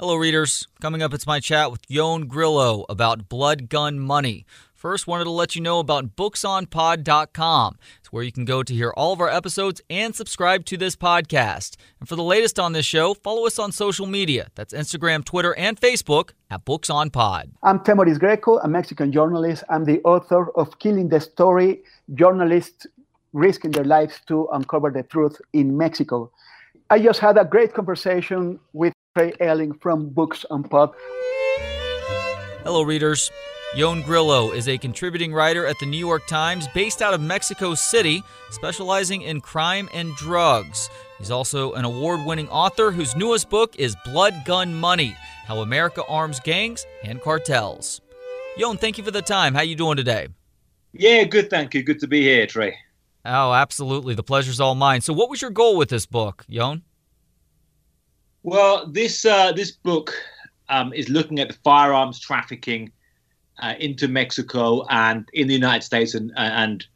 Hello, readers. Coming up, it's my chat with Ioan Grillo about Blood Gun Money. First, wanted to let you know about booksonpod.com. It's where you can go to hear all of our episodes and subscribe to this podcast. And for the latest on this show, follow us on social media. That's Instagram, Twitter, and Facebook at Books on Pod. I'm Témoris Grecko, a Mexican journalist. I'm the author of Killing the Story Journalists Risking Their Lives to Uncover the Truth in Mexico. I just had a great conversation with Trey Elling from Books on Pod. Hello, readers. Ioan Grillo is a contributing writer at the New York Times based out of Mexico City, specializing in crime and drugs. He's also an award winning author whose newest book is Blood Gun Money How America Arms Gangs and Cartels. Ioan, thank you for the time. How are you doing today? Yeah, good, thank you. Good to be here, Trey. Oh, absolutely. The pleasure's all mine. So, what was your goal with this book, Ioan? Well, this uh, this book um, is looking at the firearms trafficking uh, into Mexico and in the United States and and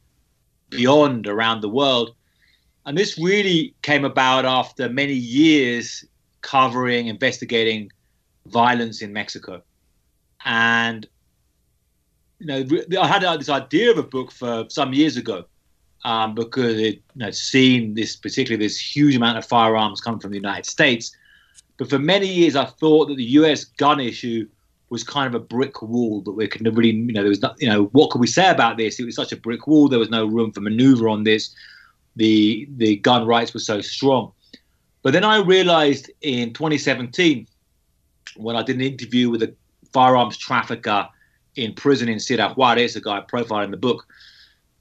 beyond around the world. And this really came about after many years covering, investigating violence in Mexico. And you know, I had this idea of a book for some years ago um, because it you know, seen this particularly this huge amount of firearms coming from the United States but for many years, I thought that the U.S. gun issue was kind of a brick wall that we could really, you know, there was not, you know, what could we say about this? It was such a brick wall. There was no room for maneuver on this. The the gun rights were so strong. But then I realized in 2017, when I did an interview with a firearms trafficker in prison in Ciudad Juarez, a guy profiled in the book.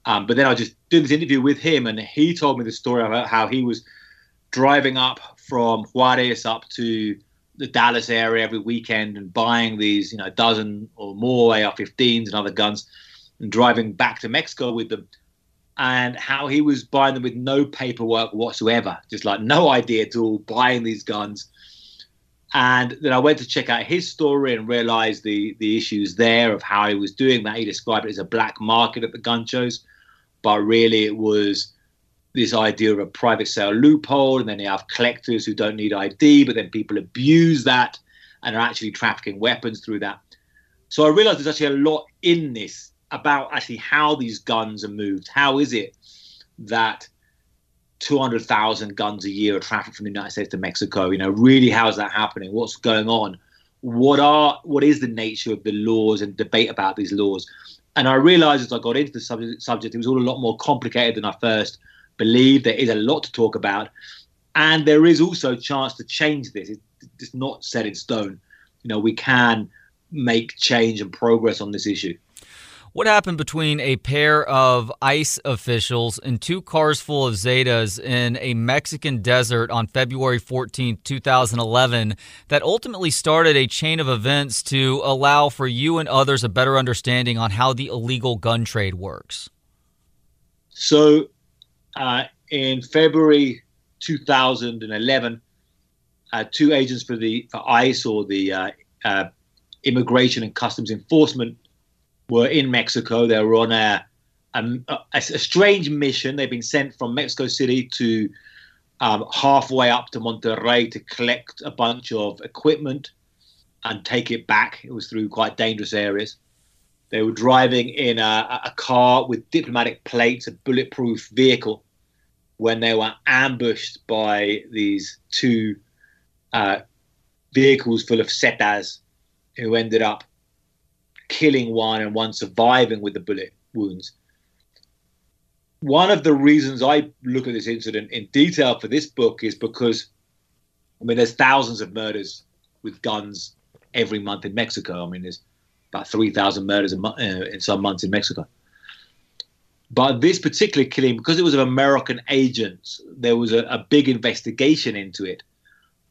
Um, but then I just did this interview with him, and he told me the story about how he was driving up from Juarez up to the Dallas area every weekend and buying these, you know, dozen or more AR-15s and other guns, and driving back to Mexico with them, and how he was buying them with no paperwork whatsoever, just like no idea at all, buying these guns. And then I went to check out his story and realized the the issues there of how he was doing that. He described it as a black market at the gun shows, but really it was this idea of a private sale loophole, and then you have collectors who don't need ID, but then people abuse that and are actually trafficking weapons through that. So I realized there's actually a lot in this about actually how these guns are moved. How is it that 200,000 guns a year are trafficked from the United States to Mexico? You know, really, how is that happening? What's going on? What are what is the nature of the laws and debate about these laws? And I realized as I got into the subject, subject, it was all a lot more complicated than I first believe. There is a lot to talk about, and there is also a chance to change this. It's not set in stone. You know, we can make change and progress on this issue. What happened between a pair of ICE officials and two cars full of Zetas in a Mexican desert on February 14, 2011, that ultimately started a chain of events to allow for you and others a better understanding on how the illegal gun trade works? So, uh, in February 2011, uh, two agents for the for ICE or the uh, uh, Immigration and Customs Enforcement were in Mexico. They were on a, a, a strange mission. They've been sent from Mexico City to um, halfway up to Monterrey to collect a bunch of equipment and take it back. It was through quite dangerous areas. They were driving in a, a car with diplomatic plates, a bulletproof vehicle, when they were ambushed by these two uh, vehicles full of Zetas who ended up killing one and one surviving with the bullet wounds. One of the reasons I look at this incident in detail for this book is because, I mean, there's thousands of murders with guns every month in Mexico. I mean, there's about 3,000 murders in, uh, in some months in Mexico. But this particular killing, because it was of American agents, there was a, a big investigation into it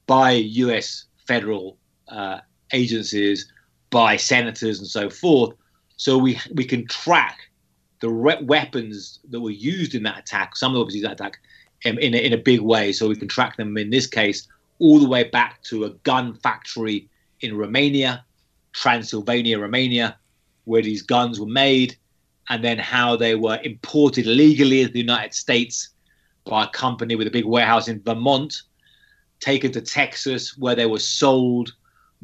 by US federal uh, agencies, by senators, and so forth. So we we can track the re- weapons that were used in that attack. Some of them obviously that attack in, in a, in a big way. So we can track them in this case all the way back to a gun factory in Romania Transylvania, Romania, where these guns were made, and then how they were imported legally into the United States by a company with a big warehouse in Vermont, taken to Texas, where they were sold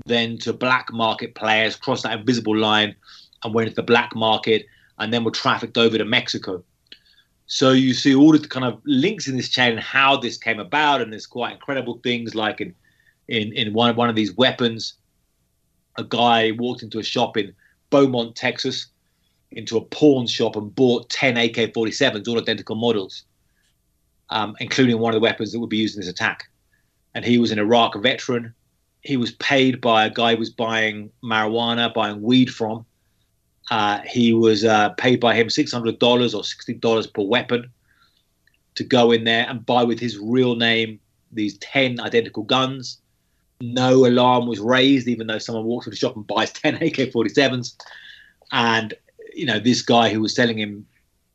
then to black market players, crossed that invisible line and went into the black market, and then were trafficked over to Mexico. So you see all the kind of links in this chain and how this came about, and there's quite incredible things like in in in one one of these weapons, a guy walked into a shop in Beaumont, Texas, into a pawn shop and bought 10 AK-47s, all identical models, um, including one of the weapons that would be used in this attack. And he was an Iraq veteran. He was paid by a guy who was buying marijuana, buying weed from. Uh, he was uh, paid by him $600 or $60 per weapon to go in there and buy with his real name these 10 identical guns. No alarm was raised, even though someone walks into the shop and buys 10 AK 47s. And, you know, this guy who was selling him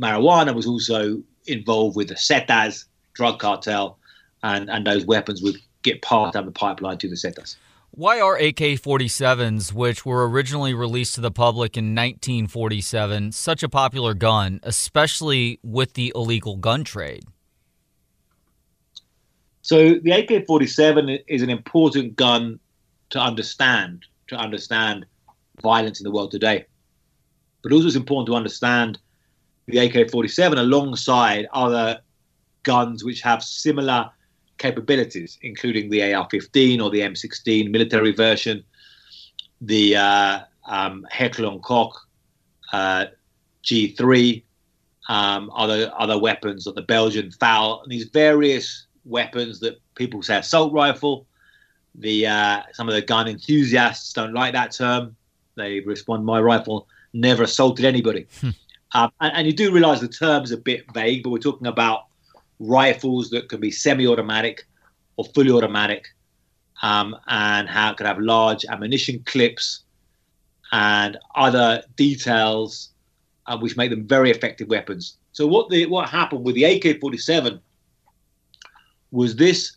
marijuana was also involved with the Zetas drug cartel, and, and those weapons would get passed down the pipeline to the Zetas. Why are AK 47s, which were originally released to the public in 1947, such a popular gun, especially with the illegal gun trade? So the AK-47 is an important gun to understand, to understand violence in the world today. But also it's important to understand the AK-47 alongside other guns which have similar capabilities, including the AR-15 or the M16 military version, the uh, um, Heckler & Koch uh, G3, um, other other weapons, like the Belgian FAL, and these various weapons that people say assault rifle. The uh, some of the gun enthusiasts don't like that term. They respond, "My rifle never assaulted anybody." Hmm. Um, and, and, you do realise the term's a bit vague, but we're talking about rifles that can be semi-automatic or fully automatic, um, and how it could have large ammunition clips and other details, uh, which make them very effective weapons. So what the what happened with the AK-47 was this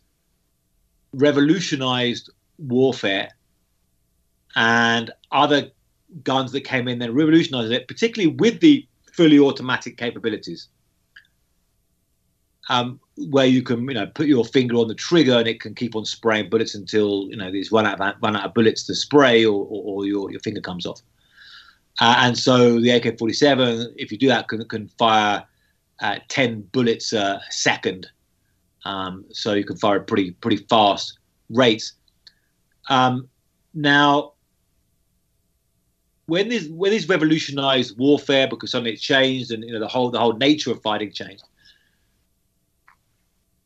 revolutionized warfare and other guns that came in then revolutionized it, particularly with the fully automatic capabilities. Um, where you can, you know, put your finger on the trigger and it can keep on spraying bullets until you know there's run out of, run out of bullets to spray or, or, or your, your finger comes off. Uh, and so the AK-47, if you do that, can, can fire uh, 10 bullets a second, um, so you can fire at pretty pretty fast rates. Um, now, when this when this revolutionized warfare because suddenly it changed and you know the whole the whole nature of fighting changed.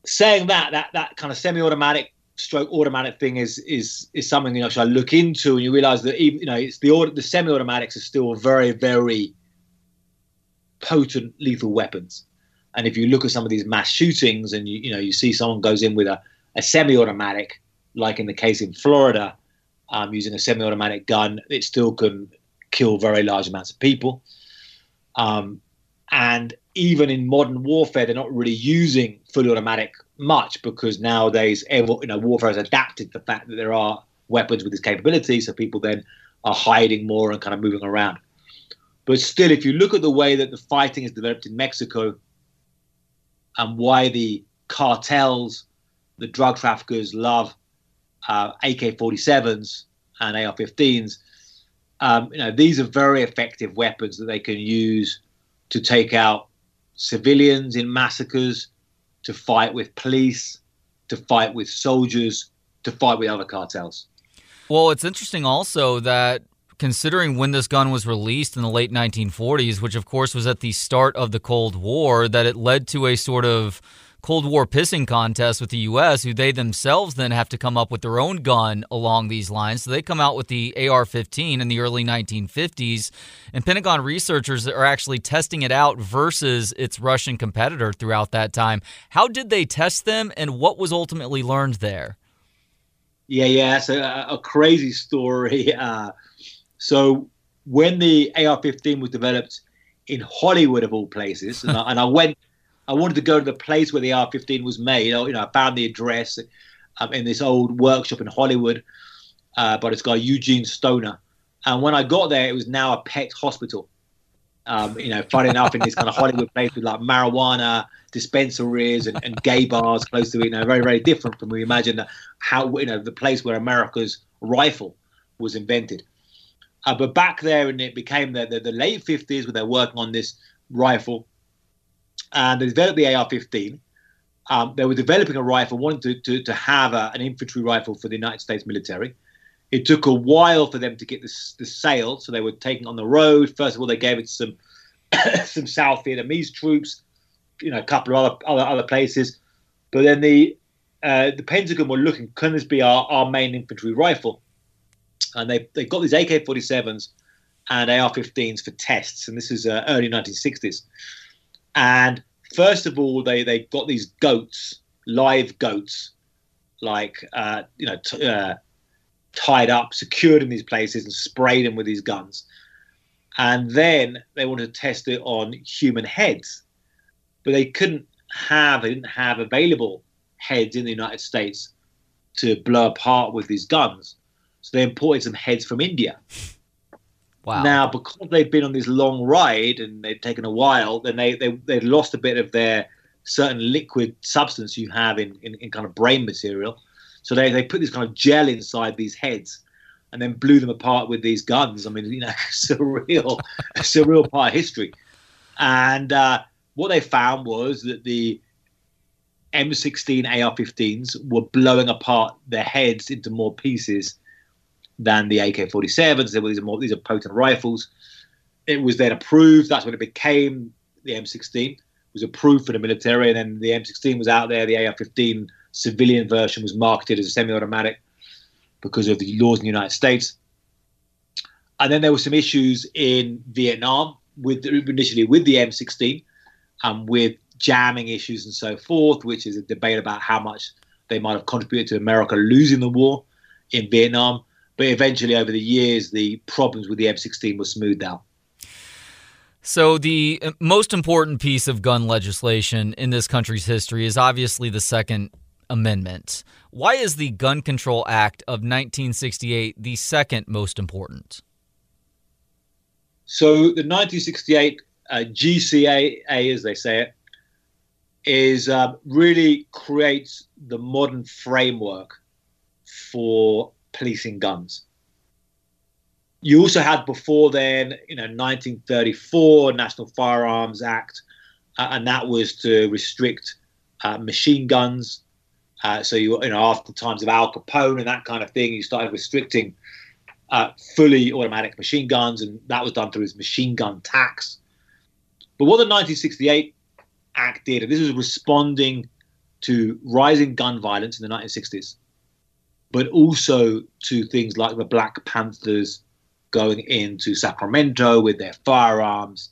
Saying that that that kind of semi-automatic stroke automatic thing is is is something you know should I look into and you realize that even you know it's the the semi-automatics are still very very potent lethal weapons and if you look at some of these mass shootings, and you you know you see someone goes in with a, a semi-automatic, like in the case in Florida, um, using a semi-automatic gun, it still can kill very large amounts of people. Um, and even in modern warfare, they're not really using fully automatic much because nowadays, you know, warfare has adapted the fact that there are weapons with this capability, so people then are hiding more and kind of moving around. But still, if you look at the way that the fighting is developed in Mexico, and why the cartels, the drug traffickers love uh, AK-47s and AR-15s. Um, you know, these are very effective weapons that they can use to take out civilians in massacres, to fight with police, to fight with soldiers, to fight with other cartels. Well, it's interesting also that considering when this gun was released in the late 1940s, which of course was at the start of the Cold War, that it led to a sort of Cold War pissing contest with the U.S., who they themselves then have to come up with their own gun along these lines. So they come out with the AR 15 in the early 1950s, and Pentagon researchers are actually testing it out versus its Russian competitor throughout that time. How did they test them, and what was ultimately learned there? Yeah, yeah, it's a, a crazy story. Uh, so when the AR-15 was developed in Hollywood of all places, and, I, and I went, I wanted to go to the place where the AR-15 was made. You know, I found the address um, in this old workshop in Hollywood uh, by this guy Eugene Stoner. And when I got there, it was now a pet hospital. Um, you know, funny enough, in this kind of Hollywood place with like marijuana dispensaries and, and gay bars close to it, you know, very, very different from we imagine how, you know, the place where America's rifle was invented. Uh, but back there, and it became the, the, the late 50s where they're working on this rifle, and they developed the AR-15. Um, they were developing a rifle, wanting to, to, to have a, an infantry rifle for the United States military. It took a while for them to get this, the sale, so they were taking on the road. First of all, they gave it to some some South Vietnamese troops, you know, a couple of other other, other places. But then the uh, the Pentagon were looking, can this be our, our main infantry rifle? And they they got these AK-47s and AR-15s for tests, and this is uh, early 1960s. And first of all, they they got these goats, live goats, like uh, you know, t- uh, tied up, secured in these places, and sprayed them with these guns. And then they wanted to test it on human heads, but they couldn't have, they didn't have available heads in the United States to blow apart with these guns. So they imported some heads from India. Wow. Now, because they'd been on this long ride and they'd taken a while, then they, they, they'd lost a bit of their certain liquid substance you have in, in, in kind of brain material. So they, they put this kind of gel inside these heads and then blew them apart with these guns. I mean, you know, it's a real, it's a part of history. And uh, what they found was that the M16 AR-15s were blowing apart their heads into more pieces than the AK-47s. There were these are more these are potent rifles. It was then approved. That's when it became the M16. It was approved for the military, and then the M16 was out there. The AR-15 civilian version was marketed as a semi-automatic because of the laws in the United States. And then there were some issues in Vietnam with initially with the M16 and with jamming issues and so forth, which is a debate about how much they might have contributed to America losing the war in Vietnam. But eventually, over the years, the problems with the M16 were smoothed out. So, the uh, most important piece of gun legislation in this country's history is obviously the Second Amendment. Why is the Gun Control Act of 1968 the second most important? So, the 1968 uh, GCA, as they say it, is uh, really creates the modern framework for policing guns. You also had before then, you know, 1934 National Firearms Act, uh, and that was to restrict uh, machine guns. Uh, so you, you know, after times of Al Capone and that kind of thing, you started restricting uh, fully automatic machine guns, and that was done through his machine gun tax. But what the 1968 Act did, and this was responding to rising gun violence in the 1960s, but also to things like the Black Panthers going into Sacramento with their firearms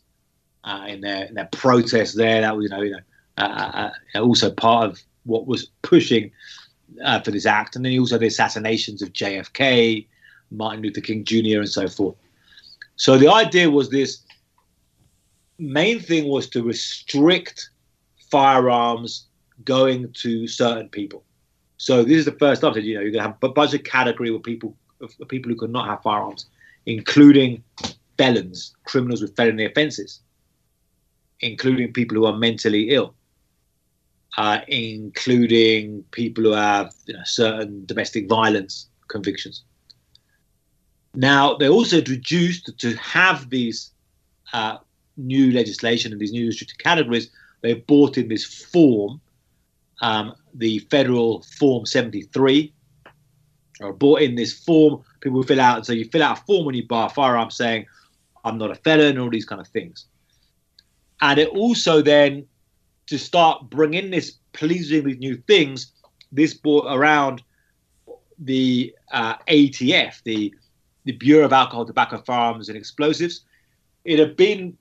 uh, in their in their protest there. That was you know you know uh, uh, uh also part of what was pushing uh, for this act, and then also the assassinations of JFK, Martin Luther King Jr., and so forth. So the idea was this main thing was to restrict firearms going to certain people. So this is the first time that you know you're gonna have a budget category with people of people who could not have firearms, including felons, criminals with felony offences, including people who are mentally ill, uh, including people who have you know, certain domestic violence convictions. Now they also introduced to have these uh, new legislation and these new restricted categories. They brought in this form um, the federal Form 73, or bought in this form. People fill out. So you fill out a form when you buy a firearm saying, I'm not a felon, all these kind of things. And it also then, to start bringing this, pleasing these new things, this brought around the uh, ATF, the, the Bureau of Alcohol, Tobacco, Firearms, and Explosives. It had been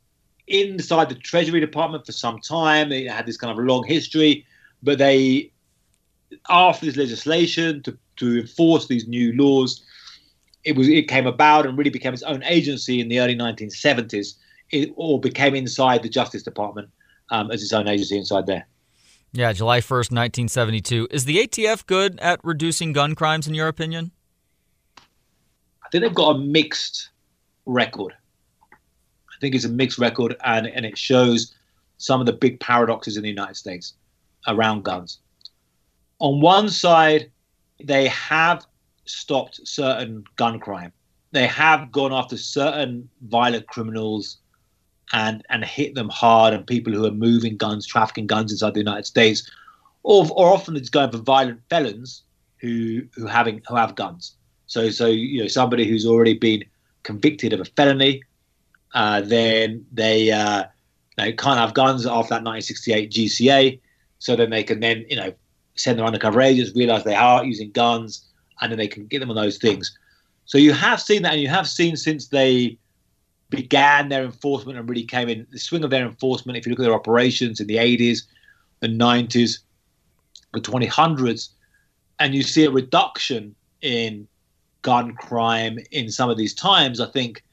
inside the Treasury Department for some time. It had this kind of long history but they, after this legislation to, to enforce these new laws, it was it came about and really became its own agency in the early 1970s. It all became inside the Justice Department um, as its own agency inside there. Yeah, July 1st, 1972. Is the ATF good at reducing gun crimes, in your opinion? I think they've got a mixed record. I think it's a mixed record, and, and it shows some of the big paradoxes in the United States around guns. On one side, they have stopped certain gun crime. They have gone after certain violent criminals and and hit them hard and people who are moving guns, trafficking guns inside the United States, or, or often it's going for violent felons who who having who have guns. So so you know somebody who's already been convicted of a felony, uh, then they uh, they can't have guns after that 1968 GCA. So then they can then you know send their undercover agents, realize they are using guns, and then they can get them on those things. So you have seen that, and you have seen since they began their enforcement and really came in the swing of their enforcement. If you look at their operations in the 80s, the 90s, the 2000s, and you see a reduction in gun crime in some of these times, I think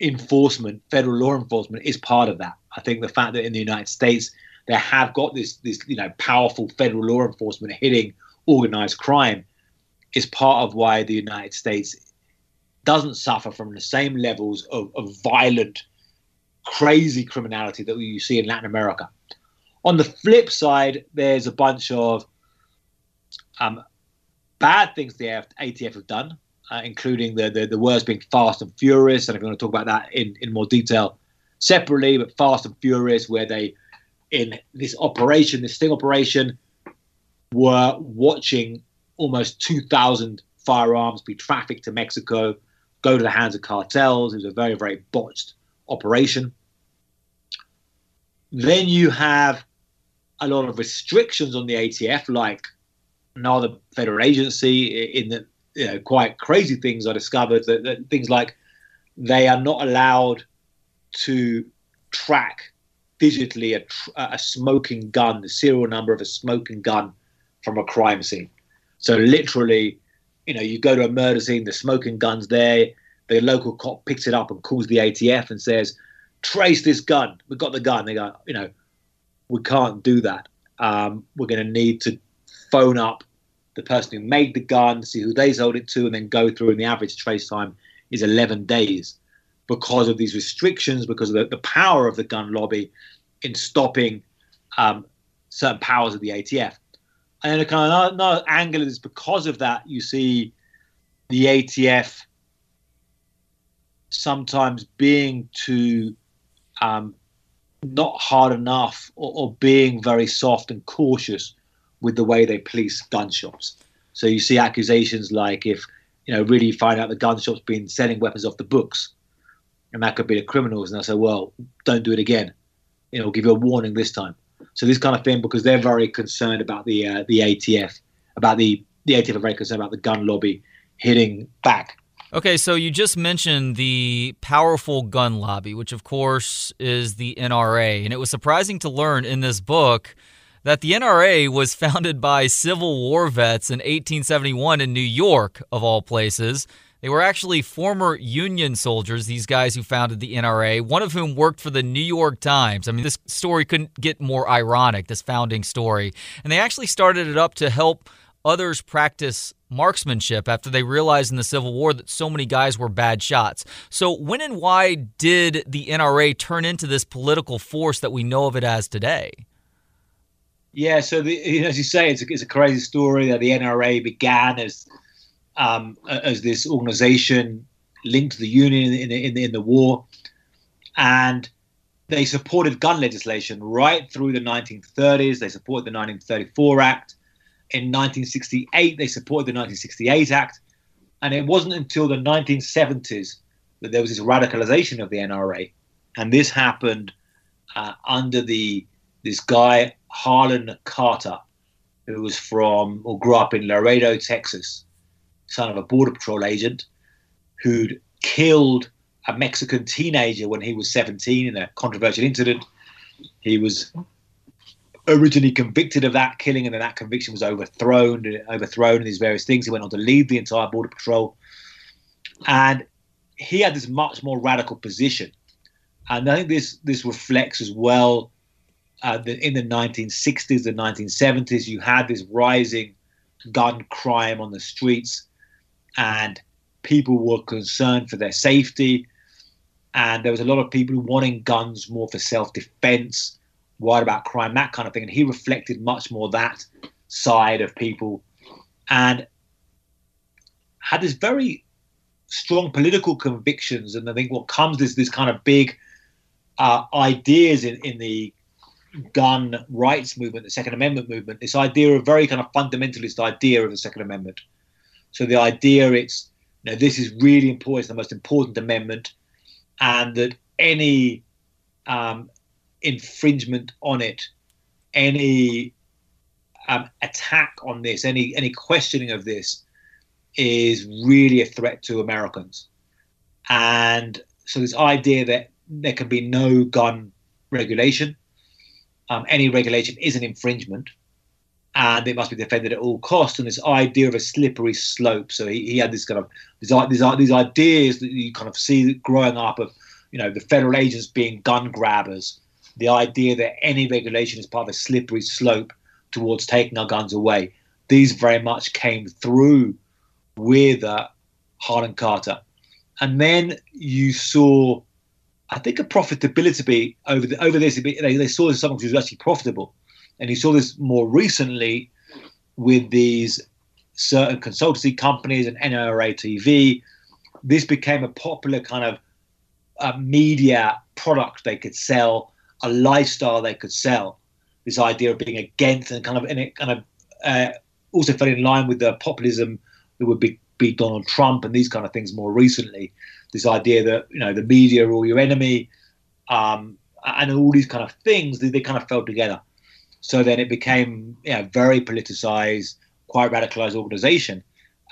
enforcement, federal law enforcement, is part of that. I think the fact that in the United States they have got this this you know powerful federal law enforcement hitting organized crime is part of why the United States doesn't suffer from the same levels of, of violent, crazy criminality that you see in Latin America. On the flip side, there's a bunch of um, bad things the ATF have done, uh, including the, the, the words being fast and furious. And I'm going to talk about that in, in more detail separately, but fast and furious, where they, in this operation, this sting operation, were watching almost 2,000 firearms be trafficked to Mexico go to the hands of cartels. It was a very, very botched operation. Then you have a lot of restrictions on the ATF, like no other federal agency. In the you know, quite crazy things I discovered that, that things like they are not allowed to track digitally a, a, smoking gun, the serial number of a smoking gun from a crime scene. So literally, you know, you go to a murder scene, the smoking gun's there. The local cop picks it up and calls the ATF and says, "Trace this gun. We've got the gun." They go, you know, we can't do that. Um, we're going to need to phone up the person who made the gun, see who they sold it to, and then go through. And the average trace time is 11 days because of these restrictions, because of the, the power of the gun lobby in stopping um, certain powers of the ATF. And kind of another angle is because of that, you see the ATF sometimes being too um, not hard enough or, or, being very soft and cautious with the way they police gun shops. So you see accusations like if you know really find out the gun shop's been selling weapons off the books, and that could be the criminals, and they'll say, well, don't do it again. You know, give you a warning this time. So this kind of thing because they're very concerned about the uh, the ATF, about the the ATF are very concerned about the gun lobby hitting back. Okay, so you just mentioned the powerful gun lobby, which of course is the NRA, and it was surprising to learn in this book that the NRA was founded by Civil War vets in 1871 in New York, of all places. They were actually former Union soldiers, these guys who founded the NRA, one of whom worked for the New York Times. I mean, this story couldn't get more ironic, this founding story. And they actually started it up to help others practice marksmanship after they realized in the Civil War that so many guys were bad shots. So, when and why did the NRA turn into this political force that we know of it as today? Yeah, so the, as you say, it's a, it's a crazy story that the NRA began as um, as this organization linked to the Union in the, in in the war, and they supported gun legislation right through the 1930s. They supported the 1934 Act. In 1968, they supported the 1968 Act, and it wasn't until the 1970s that there was this radicalization of the NRA, and this happened uh, under the this guy Harlon Carter, who was from or grew up in Laredo, Texas, son of a border patrol agent who'd killed a Mexican teenager when he was 17 in a controversial incident. He was originally convicted of that killing, and then that conviction was overthrown, overthrown, and these various things. He went on to lead the entire border patrol, and he had this much more radical position. And I think this this reflects as well uh, that in the 1960s, the 1970s, you had this rising gun crime on the streets and people were concerned for their safety. And there was a lot of people wanting guns more for self defense, worried about crime, that kind of thing. And he reflected much more that side of people. And had this very strong political convictions, and I think what comes is this kind of big uh, ideas in, in the gun rights movement, the Second Amendment movement, this idea of very kind of fundamentalist idea of the Second Amendment. So the idea it's you know this is really important, it's the most important amendment, and that any um, infringement on it, any um, attack on this, any any questioning of this, is really a threat to Americans. And so this idea that there can be no gun regulation, um, any regulation is an infringement, and it must be defended at all costs. And this idea of a slippery slope. So he, he had this kind of these, these these ideas that you kind of see growing up of you know the federal agents being gun grabbers. The idea that any regulation is part of a slippery slope towards taking our guns away. These very much came through with uh, Harlon Carter. And then you saw, I think, a profitability over the, over this. They, they saw something who was actually profitable, and you saw this more recently with these certain consultancy companies and NRA TV. This became a popular kind of uh, media product they could sell, a lifestyle they could sell. This idea of being against and kind of and it kind of uh, also fell in line with the populism that would be, be Donald Trump and these kind of things more recently. This idea that you know the media are all your enemy, um, and all these kind of things, they, they kind of fell together. So then it became know, very politicized, quite radicalized organization,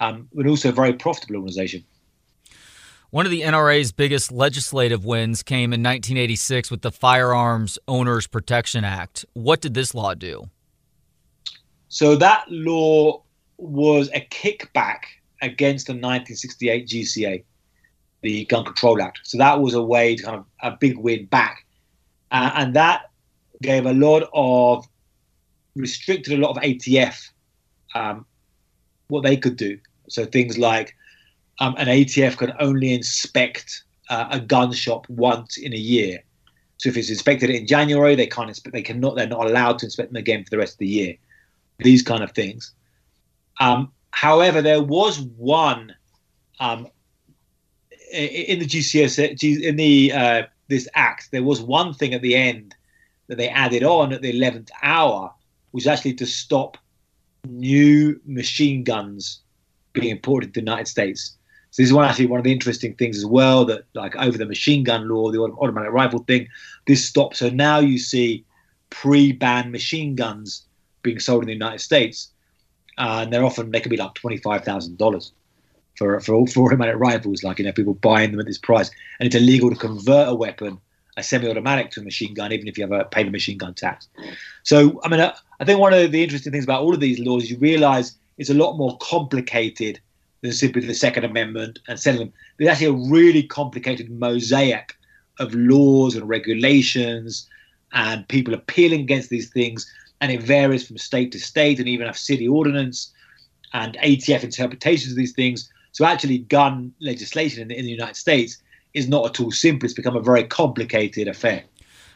um, but also a very profitable organization. One of the NRA's biggest legislative wins came in 1986 with the Firearms Owners Protection Act. What did this law do? So that law was a kickback against the 1968 GCA, the Gun Control Act. So that was a way to kind of a big win back, uh, and that gave a lot of restricted a lot of ATF um, what they could do. So things like um, an ATF can only inspect uh, a gun shop once in a year. So if it's inspected in January, they can't inspect. They cannot. They're not allowed to inspect them again for the rest of the year. These kind of things. Um, however, there was one um, in the GCS in the uh, this act. There was one thing at the end that they added on at the eleventh hour, was actually to stop new machine guns being imported to the United States. So this is one actually one of the interesting things as well that like over the machine gun law, the automatic rifle thing, this stops. So now you see pre-ban machine guns being sold in the United States uh, and they're often they can be like twenty five thousand dollars for for for automatic rifles. Like you know, people buying them at this price, and it's illegal to convert a weapon, a semi-automatic, to a machine gun, even if you have a the machine gun tax. So I mean, I, I think one of the interesting things about all of these laws, is you realise it's a lot more complicated than simply the Second Amendment and selling them. There's actually a really complicated mosaic of laws and regulations and people appealing against these things and it varies from state to state and even have city ordinance and ATF interpretations of these things. So actually, gun legislation in the, in the United States is not at all simple. It's become a very complicated affair.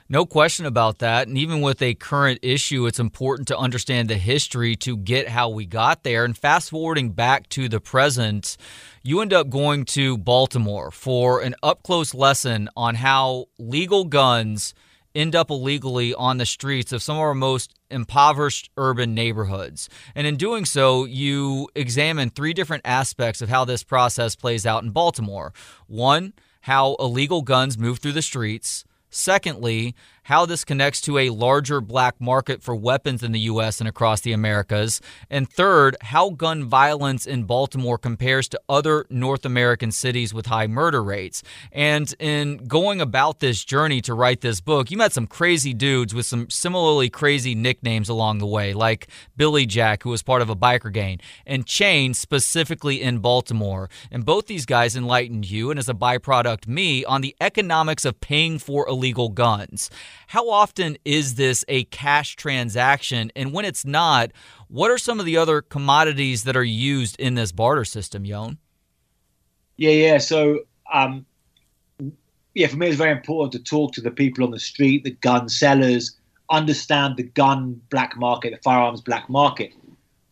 No question about that. And even with a current issue, it's important to understand the history to get how we got there. And fast forwarding back to the present, you end up going to Baltimore for an up close lesson on how legal guns end up illegally on the streets of some of our most impoverished urban neighborhoods. And in doing so, you examine three different aspects of how this process plays out in Baltimore. One, how illegal guns move through the streets. Secondly, how this connects to a larger black market for weapons in the U.S. and across the Americas. And third, how gun violence in Baltimore compares to other North American cities with high murder rates. And in going about this journey to write this book, you met some crazy dudes with some similarly crazy nicknames along the way, like Billy Jack, who was part of a biker gang, and Chain, specifically in Baltimore. And both these guys enlightened you, and as a byproduct, me, on the economics of paying for illegal guns. How often is this a cash transaction? And when it's not, what are some of the other commodities that are used in this barter system, Ioan? Yeah, yeah. So, um, yeah, for me, it's very important to talk to the people on the street, the gun sellers, understand the gun black market, the firearms black market,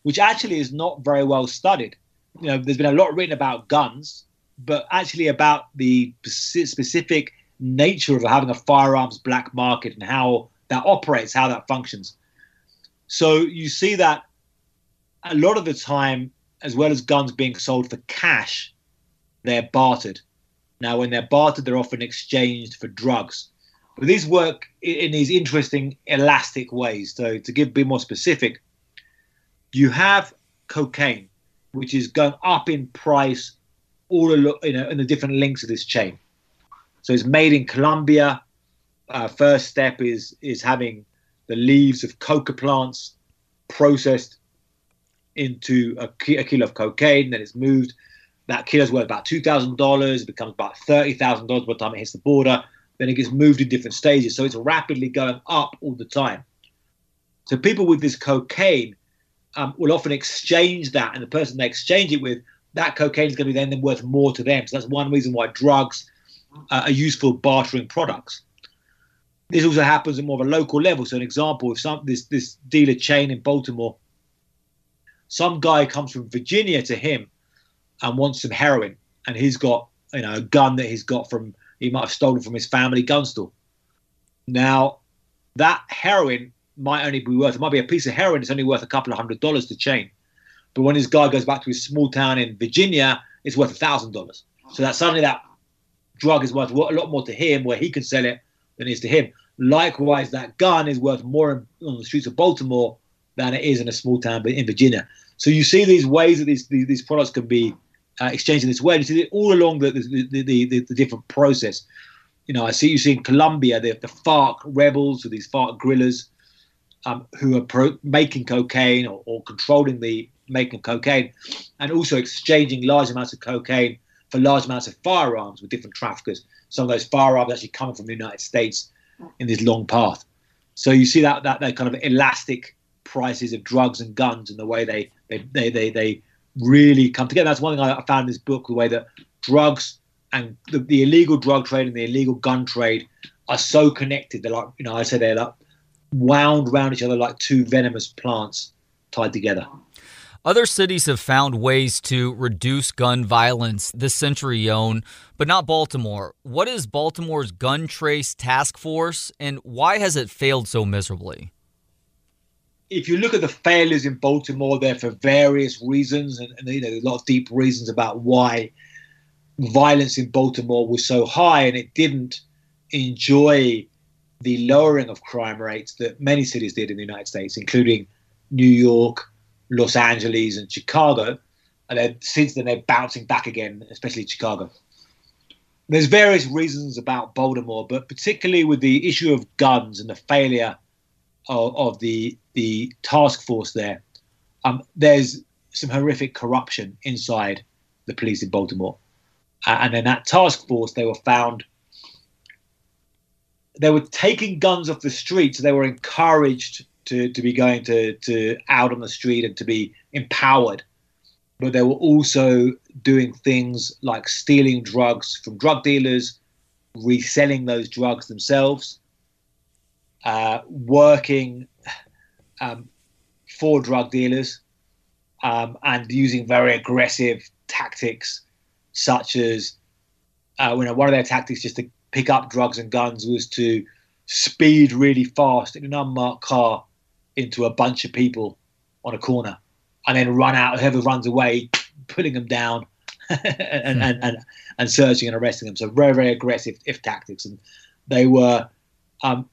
which actually is not very well studied. you know, there's been a lot written about guns, but actually about the specific nature of having a firearms black market and how that operates, how that functions. So you see that a lot of the time, as well as guns being sold for cash, they're bartered. Now, when they're bartered, they're often exchanged for drugs. But these work in these interesting, elastic ways. So, to give be more specific, you have cocaine, which is going up in price all along, you know, in the different links of this chain. So it's made in Colombia. Uh, first step is is having the leaves of coca plants processed into a, a kilo of cocaine. Then it's moved. That kilo is worth about two thousand dollars. It becomes about thirty thousand dollars by the time it hits the border. Then it gets moved in different stages. So it's rapidly going up all the time. So people with this cocaine um, will often exchange that, and the person they exchange it with, that cocaine is going to be then worth more to them. So that's one reason why drugs uh, are useful bartering products. This also happens at more of a local level. So, an example: if some this this dealer chain in Baltimore, some guy comes from Virginia to him and wants some heroin, and he's got you know a gun that he's got from he might have stolen from his family gun store. Now, that heroin might only be worth it might be a piece of heroin. It's only worth a couple of hundred dollars to chain, but when his guy goes back to his small town in Virginia, it's worth a thousand dollars. So that suddenly that drug is worth a lot more to him where he can sell it than it is to him. Likewise, that gun is worth more on the streets of Baltimore than it is in a small town in Virginia. So you see these ways that these these, these products can be uh, exchanged in this way. You see it all along the the, the, the, the different process. You know, I see you see in Colombia the, the FARC rebels or these FARC guerrillas um, who are pro- making cocaine or, or controlling the making of cocaine, and also exchanging large amounts of cocaine for large amounts of firearms with different traffickers. Some of those firearms actually coming from the United States in this long path. So you see that that, that kind of elastic prices of drugs and guns and the way they they, they, they, they really come together. That's one thing I found in this book, the way that drugs and the, the illegal drug trade and the illegal gun trade are so connected. They're like, you know, I say they're like wound around each other like two venomous plants tied together. Other cities have found ways to reduce gun violence this century, Ioan, but not Baltimore. What is Baltimore's gun trace task force, and why has it failed so miserably? If you look at the failures in Baltimore, they're for various reasons, and, and you know, a lot of deep reasons about why violence in Baltimore was so high, and it didn't enjoy the lowering of crime rates that many cities did in the United States, including New York, Los Angeles and Chicago, and then since then they're bouncing back again, especially Chicago. There's various reasons about Baltimore, but particularly with the issue of guns and the failure of, of the the task force there, um, there's some horrific corruption inside the police in Baltimore, uh, and then that task force they were found they were taking guns off the streets. They were encouraged to, to be going to, to out on the street and to be empowered. But they were also doing things like stealing drugs from drug dealers, reselling those drugs themselves, uh, working um, for drug dealers, um, and using very aggressive tactics, such as uh, you know, one of their tactics just to pick up drugs and guns was to speed really fast in an unmarked car into a bunch of people on a corner and then run out, whoever runs away, putting them down and, hmm. and, and, and searching and arresting them. So very, very aggressive if tactics. And they were um,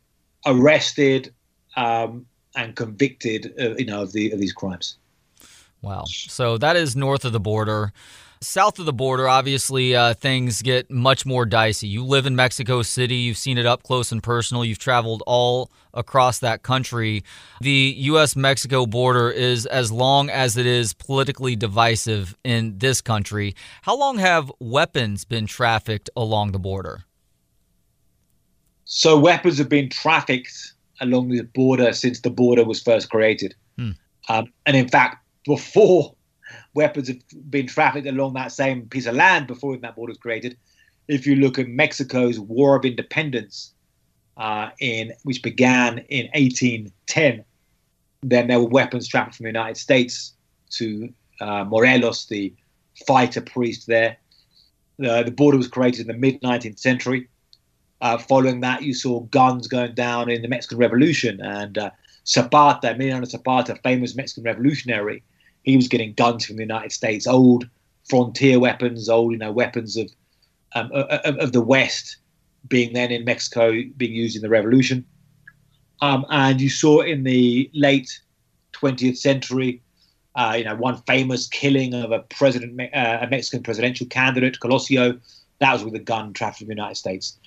arrested um, and convicted, uh, you know, of, the, of these crimes. Wow. So that is north of the border. South of the border, obviously, uh, things get much more dicey. You live in Mexico City, you've seen it up close and personal, you've traveled all across that country. The U.S. Mexico border is as long as it is politically divisive in this country. How long have weapons been trafficked along the border? So, weapons have been trafficked along the border since the border was first created. Hmm. Um, and in fact, before weapons have been trafficked along that same piece of land before that border was created. If you look at Mexico's War of Independence, uh, in which began in 1810, then there were weapons trafficked from the United States to uh, Morelos, the fighter priest there. The, the border was created in the mid 19th century. Uh, following that, you saw guns going down in the Mexican Revolution, and uh, Zapata, Emiliano Zapata, famous Mexican revolutionary, he was getting guns from the United States, old frontier weapons, old you know weapons of um, of, of, the West, being then in Mexico, being used in the revolution. Um, and you saw in the late 20th century, uh, you know, one famous killing of a president, uh, a Mexican presidential candidate, Colosio. That was with a gun trafficked in the United States.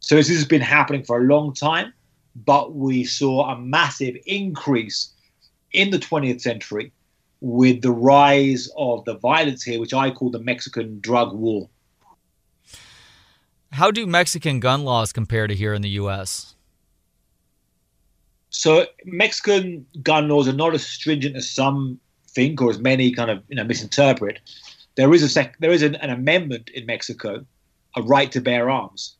So this has been happening for a long time, but we saw a massive increase in the 20th century with the rise of the violence here, which I call the Mexican drug war. How do Mexican gun laws compare to here in the U.S.? So Mexican gun laws are not as stringent as some think, or as many kind of you know misinterpret. There is a sec- there is an, an amendment in Mexico, a right to bear arms.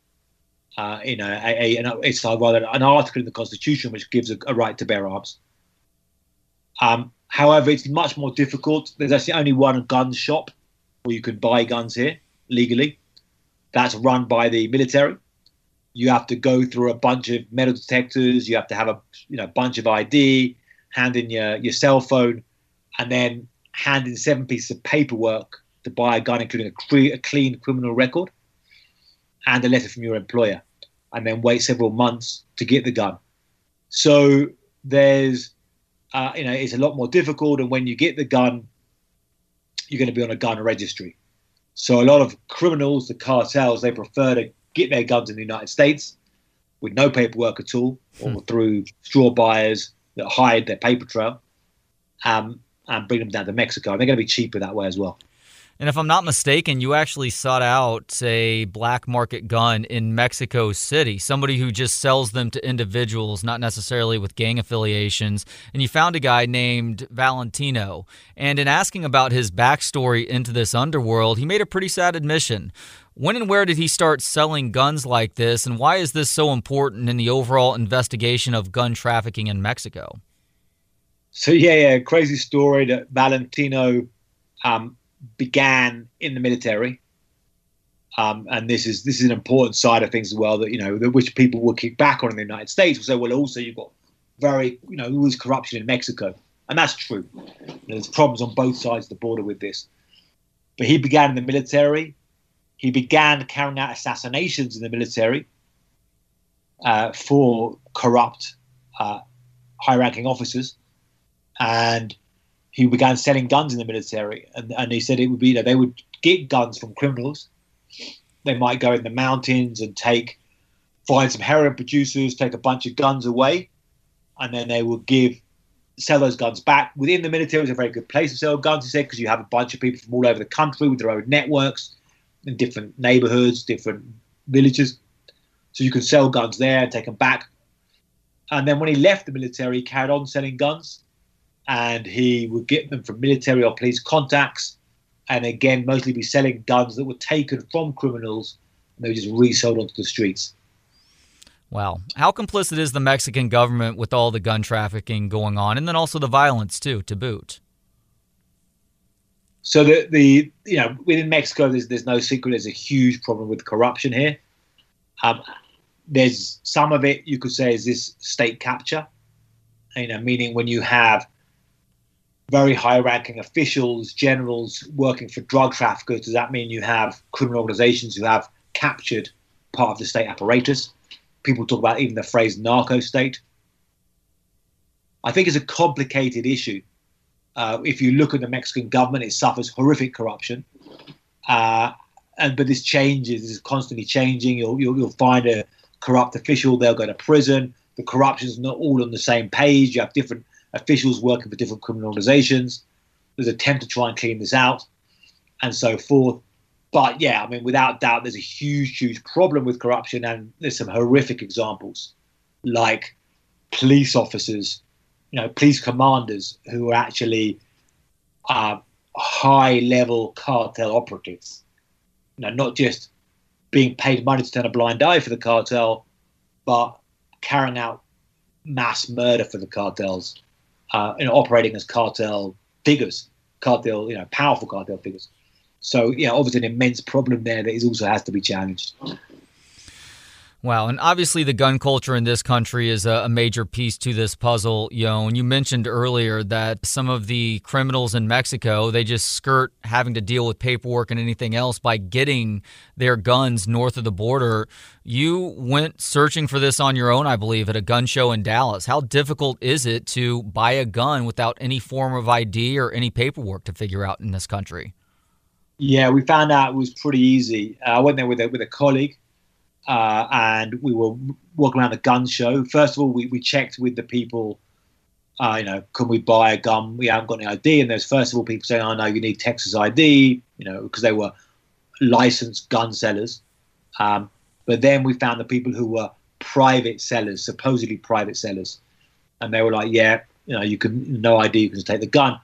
Uh, you know, a, a, it's rather an article in the Constitution which gives a, a right to bear arms. Um, however, it's much more difficult. There's actually only one gun shop where you can buy guns here legally. That's run by the military. You have to go through a bunch of metal detectors. You have to have a you know bunch of ID, hand in your, your cell phone, and then hand in seven pieces of paperwork to buy a gun, including a, cre- a clean criminal record and a letter from your employer, and then wait several months to get the gun. So there's, uh, you know, it's a lot more difficult. And when you get the gun, you're going to be on a gun registry. So a lot of criminals, the cartels, they prefer to get their guns in the United States with no paperwork at all, or hmm. through straw buyers that hide their paper trail, um, and bring them down to Mexico. And they're going to be cheaper that way as well. And if I'm not mistaken, you actually sought out a black market gun in Mexico City, somebody who just sells them to individuals, not necessarily with gang affiliations. And you found a guy named Valentino. And in asking about his backstory into this underworld, he made a pretty sad admission. When and where did he start selling guns like this, and why is this so important in the overall investigation of gun trafficking in Mexico? So, yeah, yeah, crazy story that Valentino um, began in the military. Um, and this is this is an important side of things as well that you know that which people will kick back on in the United States. Will say, well, also you've got very you know always corruption in Mexico, and that's true. There's problems on both sides of the border with this. But he began in the military. He began carrying out assassinations in the military uh, for corrupt uh, high-ranking officers, and he began selling guns in the military, and, and he said it would be that they would get guns from criminals. They might go in the mountains and take, find some heroin producers, take a bunch of guns away, and then they would give, sell those guns back. Within the military, it's a very good place to sell guns. He said because you have a bunch of people from all over the country with their own networks in different neighborhoods, different villages, so you can sell guns there and take them back. And then when he left the military, he carried on selling guns and he would get them from military or police contacts, and again, mostly be selling guns that were taken from criminals and they were just resold onto the streets. Wow. How complicit is the Mexican government with all the gun trafficking going on and then also the violence, too, to boot? So the, the you know within Mexico there's there's no secret there's a huge problem with corruption here. Um, there's some of it you could say is this state capture, you know, meaning when you have very high ranking officials, generals working for drug traffickers, does that mean you have criminal organizations who have captured part of the state apparatus? People talk about even the phrase narco state. I think it's a complicated issue. Uh, if you look at the Mexican government, it suffers horrific corruption. Uh, and but this changes, this is constantly changing. You'll, you'll, you'll find a corrupt official, they'll go to prison. The corruption is not all on the same page. You have different officials working for different criminal organizations. There's an attempt to try and clean this out and so forth. But yeah, I mean, without doubt, there's a huge, huge problem with corruption, and there's some horrific examples, like police officers, you know, police commanders who are actually uh, high-level cartel operatives. You know, not just being paid money to turn a blind eye for the cartel, but carrying out mass murder for the cartels uh, you know, operating as cartel figures, cartel, you know, powerful cartel figures. So yeah, obviously an immense problem there that is also has to be challenged. Wow. And obviously, the gun culture in this country is a, major piece to this puzzle, Yo. And you mentioned earlier that some of the criminals in Mexico, they just skirt having to deal with paperwork and anything else by getting their guns north of the border. You went searching for this on your own, I believe, at a gun show in Dallas. How difficult is it to buy a gun without any form of ID or any paperwork to figure out in this country? Yeah, we found out it was pretty easy. Uh, I went there with a, with a colleague uh, and we were walking around the gun show. First of all, we, we checked with the people, uh, you know, can we buy a gun? We haven't got any ID. And there's first of all people saying, oh no, you need Texas ID, you know, because they were licensed gun sellers. Um, but then we found the people who were private sellers, supposedly private sellers, and they were like, yeah, you know, you can no ID, you can take the gun.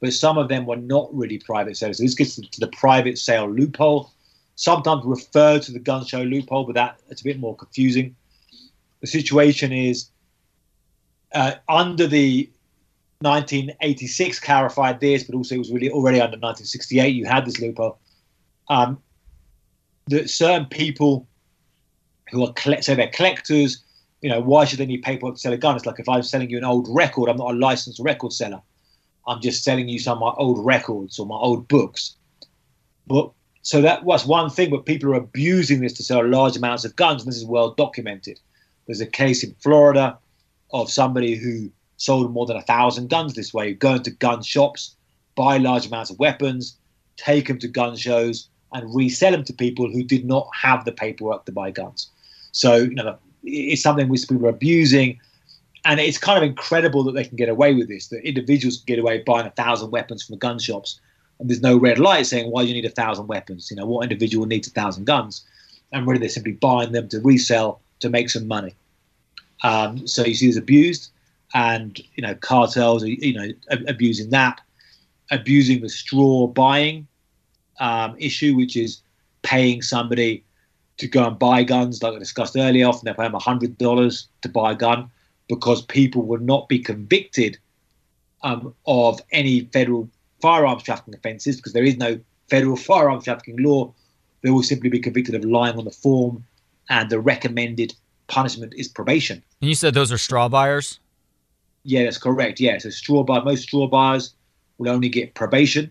But some of them were not really private sellers. So this gets to the private sale loophole sometimes refer to the gun show loophole, but that it's a bit more confusing. The situation is uh, under the 1986 clarified this, but also it was really already under 1968. You had this loophole. Um, that certain people who are so they're collectors. You know, why should they need paperwork to sell a gun? It's like if I'm selling you an old record, I'm not a licensed record seller. I'm just selling you some of my old records or my old books. But so that was one thing, but people are abusing this to sell large amounts of guns, and this is well documented. There's a case in Florida of somebody who sold more than a thousand guns this way, go into gun shops, buy large amounts of weapons, take them to gun shows, and resell them to people who did not have the paperwork to buy guns. So, you know, it's something which people are abusing. And it's kind of incredible that they can get away with this, that individuals can get away buying a thousand weapons from the gun shops there's no red light saying why you need a thousand weapons. You know, what individual needs a thousand guns? And really, they're simply buying them to resell to make some money. Um, so you see, there's abused, and you know, cartels are you know abusing that, abusing the straw buying um, issue, which is paying somebody to go and buy guns, like I discussed earlier. Often they pay them hundred dollars to buy a gun because people will not be convicted um, of any federal firearms trafficking offences because there is no federal firearms trafficking law. They will simply be convicted of lying on the form, and the recommended punishment is probation. And you said those are straw buyers? Yeah, that's correct. Yeah, so straw buy most straw buyers will only get probation,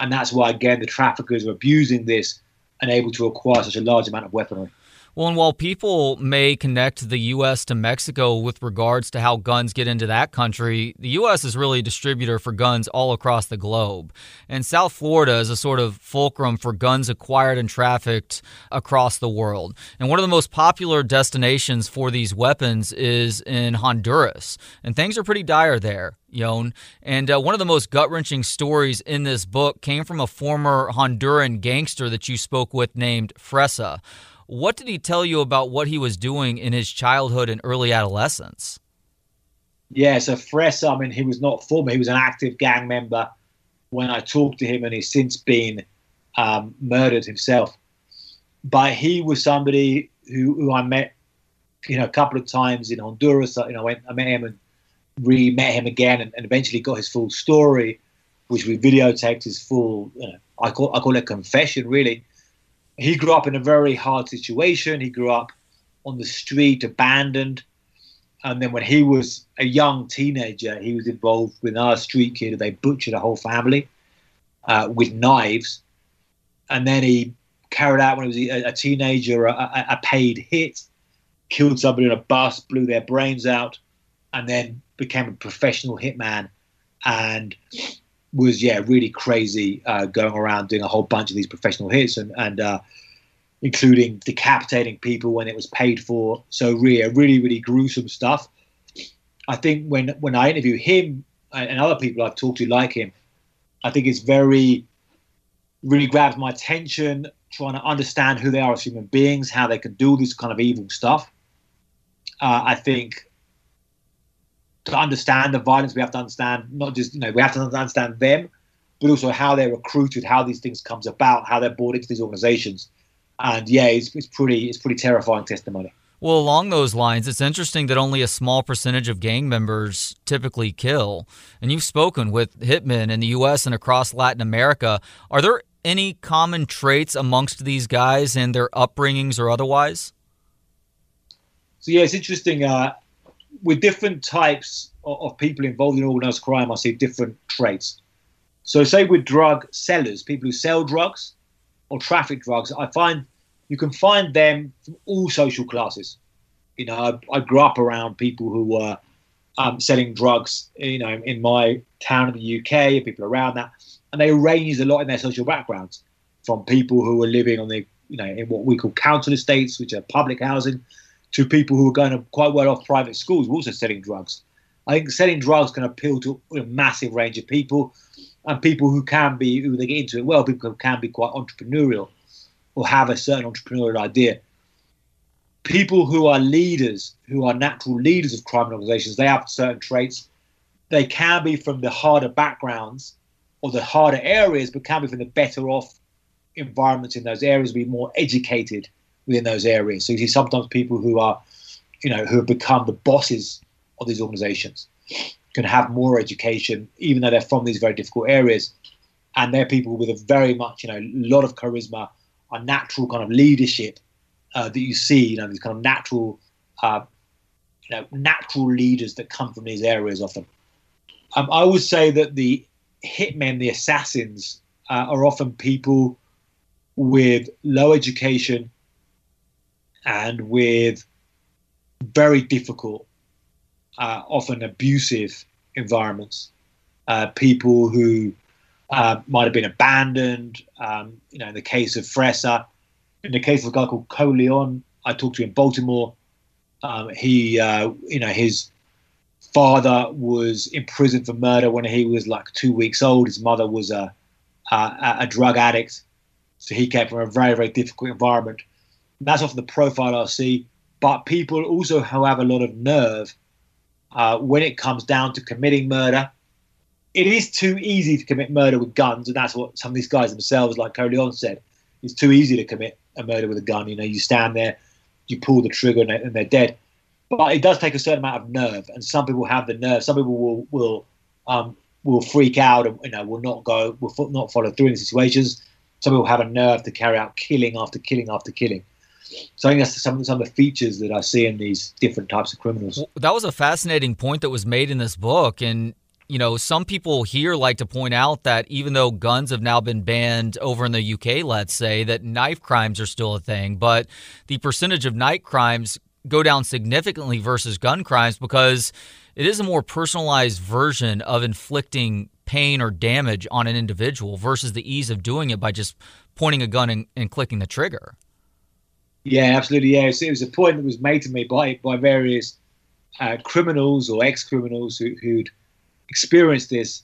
and that's why again the traffickers are abusing this and able to acquire such a large amount of weaponry. Well, and while people may connect the U.S. to Mexico with regards to how guns get into that country, the U.S. is really a distributor for guns all across the globe. And South Florida is a sort of fulcrum for guns acquired and trafficked across the world. And one of the most popular destinations for these weapons is in Honduras. And things are pretty dire there. Ioan. And uh, one of the most gut wrenching stories in this book came from a former Honduran gangster that you spoke with named Fresa. What did he tell you about what he was doing in his childhood and early adolescence? Yeah, so Fresa, I mean, he was not former, he was an active gang member when I talked to him, and he's since been um, murdered himself. But he was somebody who, who I met, you know, a couple of times in Honduras. You know, I, went, I met him and re met him again, and, and, eventually got his full story, which we videotaped his full. You know, I call I call it confession, really he grew up in a very hard situation. He grew up on the street, abandoned. And then when he was a young teenager, he was involved with another street kid. They butchered a whole family uh, with knives. And then he carried out, when he was a, a teenager, a, a, paid hit, killed somebody on a bus, blew their brains out, and then became a professional hitman. And was yeah really crazy, uh, going around doing a whole bunch of these professional hits and and uh, including decapitating people when it was paid for. So really, really, really gruesome stuff. I think when when I interview him and other people I've talked to like him, I think it's very really grabs my attention trying to understand who they are as human beings, how they can do this kind of evil stuff. Uh, I think to understand the violence, we have to understand not just you know we have to understand them, but also how they're recruited, how these things comes about, how they're brought into these organizations, and yeah, it's, it's pretty it's pretty terrifying testimony. Well, along those lines, it's interesting that only a small percentage of gang members typically kill. And you've spoken with hitmen in the U.S. and across Latin America. Are there any common traits amongst these guys and their upbringings or otherwise? So yeah, it's interesting. Uh, with different types of, of people involved in organized crime, I see different traits. So, say with drug sellers, people who sell drugs or traffic drugs, I find you can find them from all social classes. You know, I, I grew up around people who were um, selling drugs, you know, in my town in the UK, people around that, and they ranged a lot in their social backgrounds, from people who were living on the, you know, in what we call council estates, which are public housing, to people who are going to quite well off private schools, who are also selling drugs. I think selling drugs can appeal to a massive range of people and people who can be, who they get into it well, people who can be quite entrepreneurial or have a certain entrepreneurial idea. People who are leaders, who are natural leaders of crime organizations, they have certain traits. They can be from the harder backgrounds or the harder areas, but can be from the better off environments in those areas, be more educated within those areas. So you see sometimes people who are, you know, who have become the bosses of these organizations can have more education, even though they're from these very difficult areas. And they're people with a very much, you know, a lot of charisma, a natural kind of leadership uh, that you see, you know, these kind of natural, uh, you know, natural leaders that come from these areas often. Um, I would say that the hitmen, the assassins, uh, are often people with low education, and with very difficult, uh, often abusive environments. Uh, people who uh, might have been abandoned. Um, you know, in the case of Fresa, in the case of a guy called Coleon, I talked to him in Baltimore. Um, he, uh, you know, his father was imprisoned for murder when he was like two weeks old. His mother was a, a, a drug addict, so he came from a very, very difficult environment. That's often the profile I see. But people also who have a lot of nerve uh, when it comes down to committing murder. It is too easy to commit murder with guns, and that's what some of these guys themselves, like Coleon said, it's too easy to commit a murder with a gun. You know, you stand there, you pull the trigger, and they're dead. But it does take a certain amount of nerve, and some people have the nerve. Some people will will um, will freak out and you know will not go, will not follow through in situations. Some people have a nerve to carry out killing after killing after killing. So I think that's some, some of the features that I see in these different types of criminals. That was a fascinating point that was made in this book. And, you know, some people here like to point out that even though guns have now been banned over in the UK, let's say, that knife crimes are still a thing, but the percentage of knife crimes go down significantly versus gun crimes because it is a more personalized version of inflicting pain or damage on an individual versus the ease of doing it by just pointing a gun and, and clicking the trigger. Yeah, absolutely. Yeah, it was a point that was made to me by by various uh, criminals or ex-criminals who, who'd experienced this.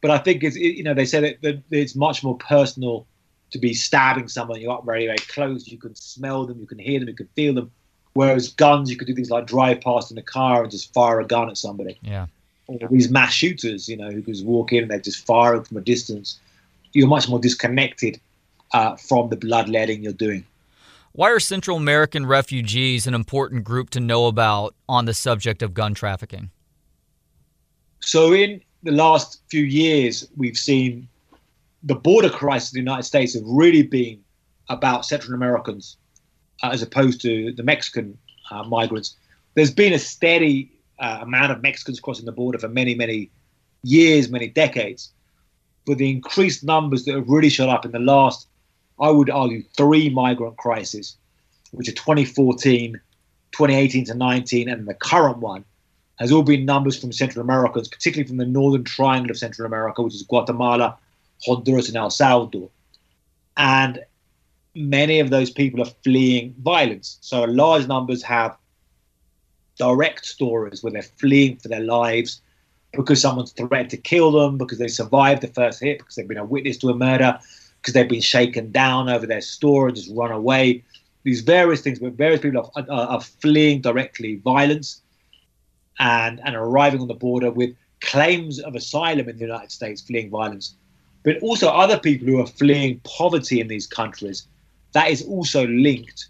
But I think it's you know they said that, that it's much more personal to be stabbing someone. You're up very very close. You can smell them, you can hear them, you can feel them. Whereas guns, you could do things like drive past in a car and just fire a gun at somebody. Yeah. Or these mass shooters, you know, who just walk in and they just fire from a distance. You're much more disconnected uh, from the bloodletting you're doing. Why are Central American refugees an important group to know about on the subject of gun trafficking? So, in the last few years, we've seen the border crisis in the United States have really been about Central Americans uh, as opposed to the Mexican uh, migrants. There's been a steady uh, amount of Mexicans crossing the border for many, many years, many decades. But the increased numbers that have really shot up in the last I would argue, three migrant crises, which are 2014, 2018 to 19, and the current one, has all been numbers from Central Americans, particularly from the northern triangle of Central America, which is Guatemala, Honduras, and El Salvador. And many of those people are fleeing violence. So large numbers have direct stories where they're fleeing for their lives because someone's threatened to kill them, because they survived the first hit, because they've been a witness to a murder, because they've been shaken down over their store and just run away. These various things, but various people are, are, are fleeing directly violence and, and arriving on the border with claims of asylum in the United States, fleeing violence, but also other people who are fleeing poverty in these countries. That is also linked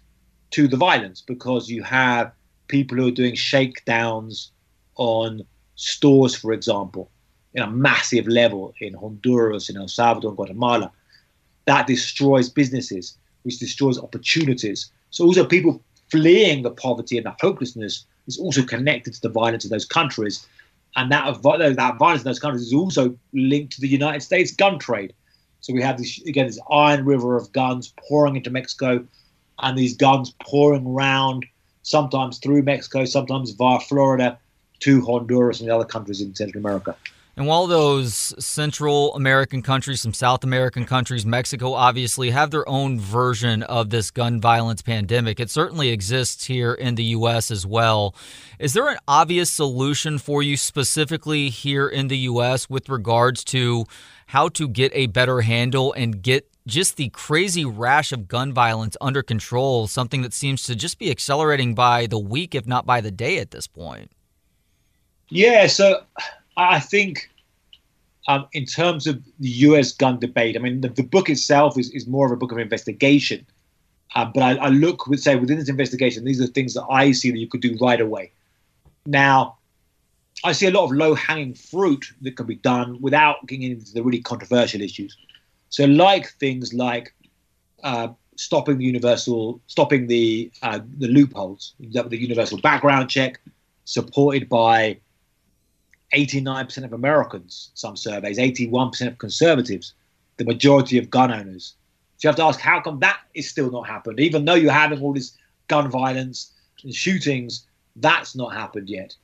to the violence because you have people who are doing shakedowns on stores, for example, in a massive level in Honduras, in El Salvador, and Guatemala that destroys businesses, which destroys opportunities. So also people fleeing the poverty and the hopelessness is also connected to the violence of those countries. And that, that violence in those countries is also linked to the United States gun trade. So we have this again this iron river of guns pouring into Mexico, and these guns pouring around, sometimes through Mexico, sometimes via Florida to Honduras and the other countries in Central America. And while those Central American countries, some South American countries, Mexico obviously have their own version of this gun violence pandemic, it certainly exists here in the U.S. as well. Is there an obvious solution for you specifically here in the U.S. with regards to how to get a better handle and get just the crazy rash of gun violence under control, something that seems to just be accelerating by the week, if not by the day at this point? Yeah, so I think um, in terms of the U.S. gun debate, I mean, the, the book itself is, is more of a book of investigation. Uh, but I, I look, would say, within this investigation, these are things that I see that you could do right away. Now, I see a lot of low-hanging fruit that can be done without getting into the really controversial issues. So, like things like uh, stopping the universal, stopping the uh, the loopholes, the universal background check, supported by 89% of Americans, some surveys, 81% of conservatives, the majority of gun owners. So you have to ask, how come that is still not happened? Even though you're having all this gun violence and shootings, that's not happened yet.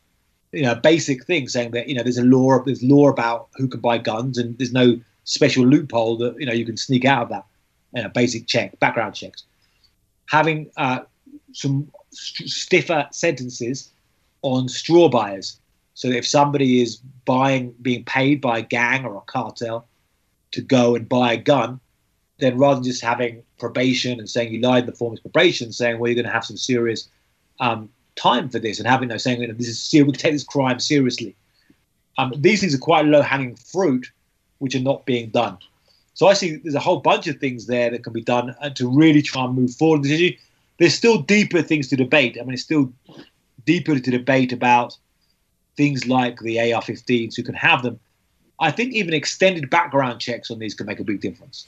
You know, basic thing saying that you know there's a law, there's law about who can buy guns, and there's no special loophole that you know you can sneak out of that. You know, basic check, background checks. Having uh, some st- stiffer sentences on straw buyers so if somebody is buying, being paid by a gang or a cartel to go and buy a gun, then rather than just having probation and saying you lied in the form of probation, saying well you're going to have some serious um, time for this, and having those saying this is serious, we take this crime seriously. Um, these things are quite low hanging fruit, which are not being done. So I see there's a whole bunch of things there that can be done uh, to really try and move forward this issue. There's still deeper things to debate. I mean, it's still deeper to debate about things like the AR-15s who can have them. I think even extended background checks on these can make a big difference.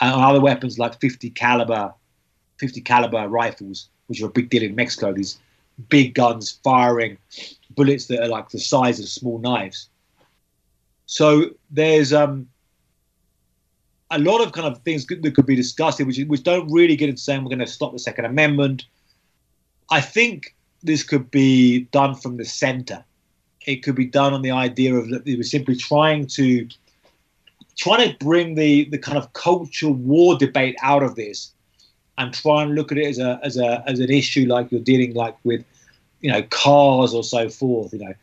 And on other weapons like 50 caliber, 50 caliber rifles, which are a big deal in Mexico, these big guns firing bullets that are like the size of small knives. So there's um, a lot of kind of things that could be discussed here, which, which don't really get into saying we're going to stop the Second Amendment. I think this could be done from the center it could be done on the idea of that they were simply trying to trying to bring the the kind of culture war debate out of this and try and look at it as a as a as an issue like you're dealing like with you know cars or so forth you know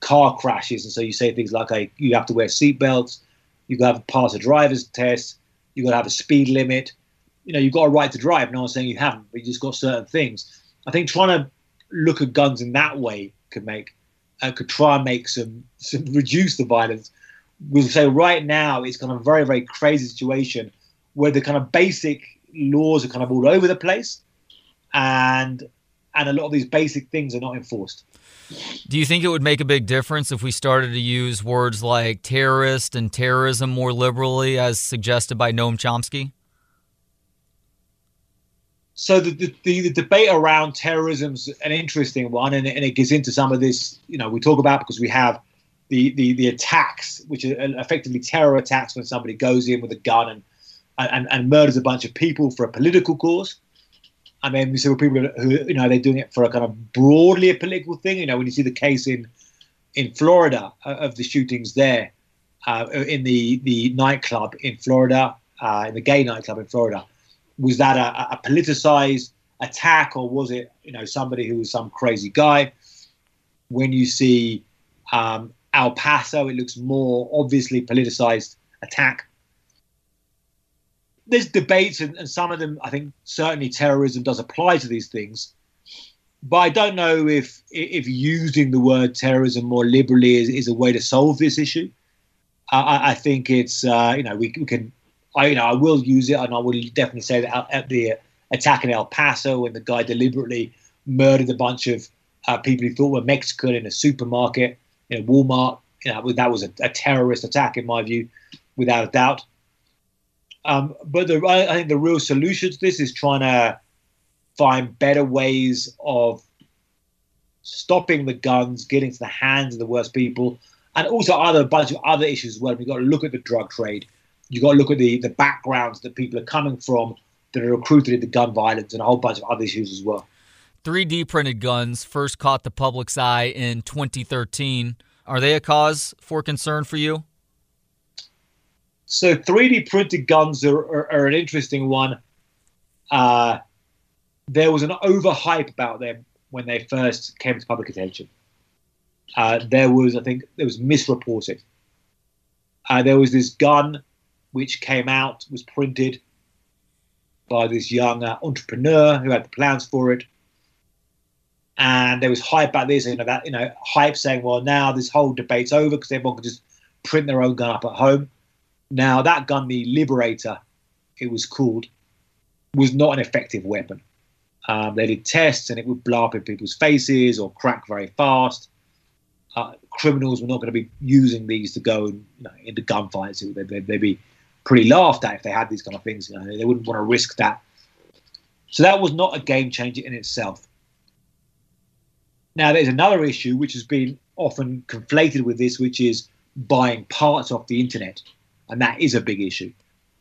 car crashes. And so you say things like hey, you have to wear seatbelts you got to pass a driver's test you've got to have a speed limit. You know you've got a right to drive. No one's saying you haven't but you just got certain things. I think trying to look at guns in that way could make uh, could try and make some, some reduce the violence. We'll say right now it's kind of a very very crazy situation where the kind of basic laws are kind of all over the place, and and a lot of these basic things are not enforced. Do you think it would make a big difference if we started to use words like terrorist and terrorism more liberally, as suggested by Noam Chomsky? So the, the, the, debate around terrorism's an interesting one, and, and, it gets into some of this. You know, we talk about because we have the, the, the attacks, which are effectively terror attacks when somebody goes in with a gun and, and, and murders a bunch of people for a political cause. And then we see people who, you know, they're doing it for a kind of broadly a political thing. You know, when you see the case in in Florida uh, of the shootings there, uh, in the the nightclub in Florida, uh, in the gay nightclub in Florida was that a, a politicized attack or was it you know somebody who was some crazy guy? When you see um, El Paso, it looks more obviously politicized attack. There's debates, and, and, some of them, I think, certainly terrorism does apply to these things. But I don't know if if using the word terrorism more liberally is, is a way to solve this issue. I, I think it's uh, you know we, we can I, you know, I will use it, and I will definitely say that at the attack in El Paso, when the guy deliberately murdered a bunch of uh, people he thought were Mexican in a supermarket, in a Walmart, you know, that was a, a terrorist attack in my view, without a doubt. Um, but the, I, think the real solution to this is trying to find better ways of stopping the guns getting to the hands of the worst people, and also other a bunch of other issues as well. We've got to look at the drug trade. You've got to look at the, the backgrounds that people are coming from that are recruited into gun violence and a whole bunch of other issues as well. 3D printed guns first caught the public's eye in 2013. Are they a cause for concern for you? So 3D printed guns are, are, are an interesting one. Uh, there was an overhype about them when they first came to public attention. Uh, there was, I think, there was misreported. Uh, there was this gun which came out, was printed by this young uh, entrepreneur who had the plans for it. And there was hype about this, you know, that you know, hype saying, well, now this whole debate's over because everyone can just print their own gun up at home. Now that gun, the Liberator, it was called, was not an effective weapon. Um, they did tests and it would blow up in people's faces or crack very fast. Uh, criminals were not going to be using these to go you know, into gunfights. They'd, they'd, they'd, be pretty laughed at if they had these kind of things. You know, they wouldn't want to risk that. So that was not a game changer in itself. Now, there's another issue which has been often conflated with this, which is buying parts off the internet. And that is a big issue.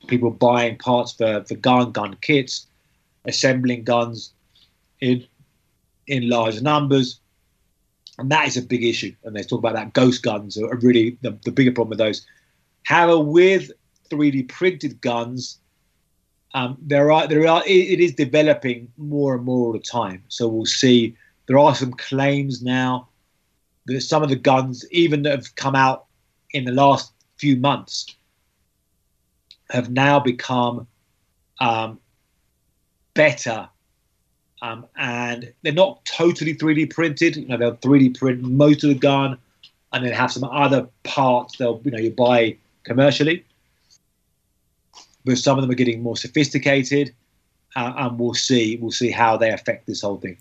People buying parts for, for gun, gun kits, assembling guns in in large numbers. And that is a big issue. And they talk about that ghost guns are really the, the bigger problem with those. However, with 3D printed guns, um, there are there are it is developing more and more all the time. So we'll see. There are some claims now that some of the guns, even that have come out in the last few months, have now become um, better. Um, and they're not totally 3D printed. You know, they'll 3D print most of the gun, and then have some other parts they'll you know you buy commercially but some of them are getting more sophisticated, uh, and we'll see we'll see how they affect this whole thing.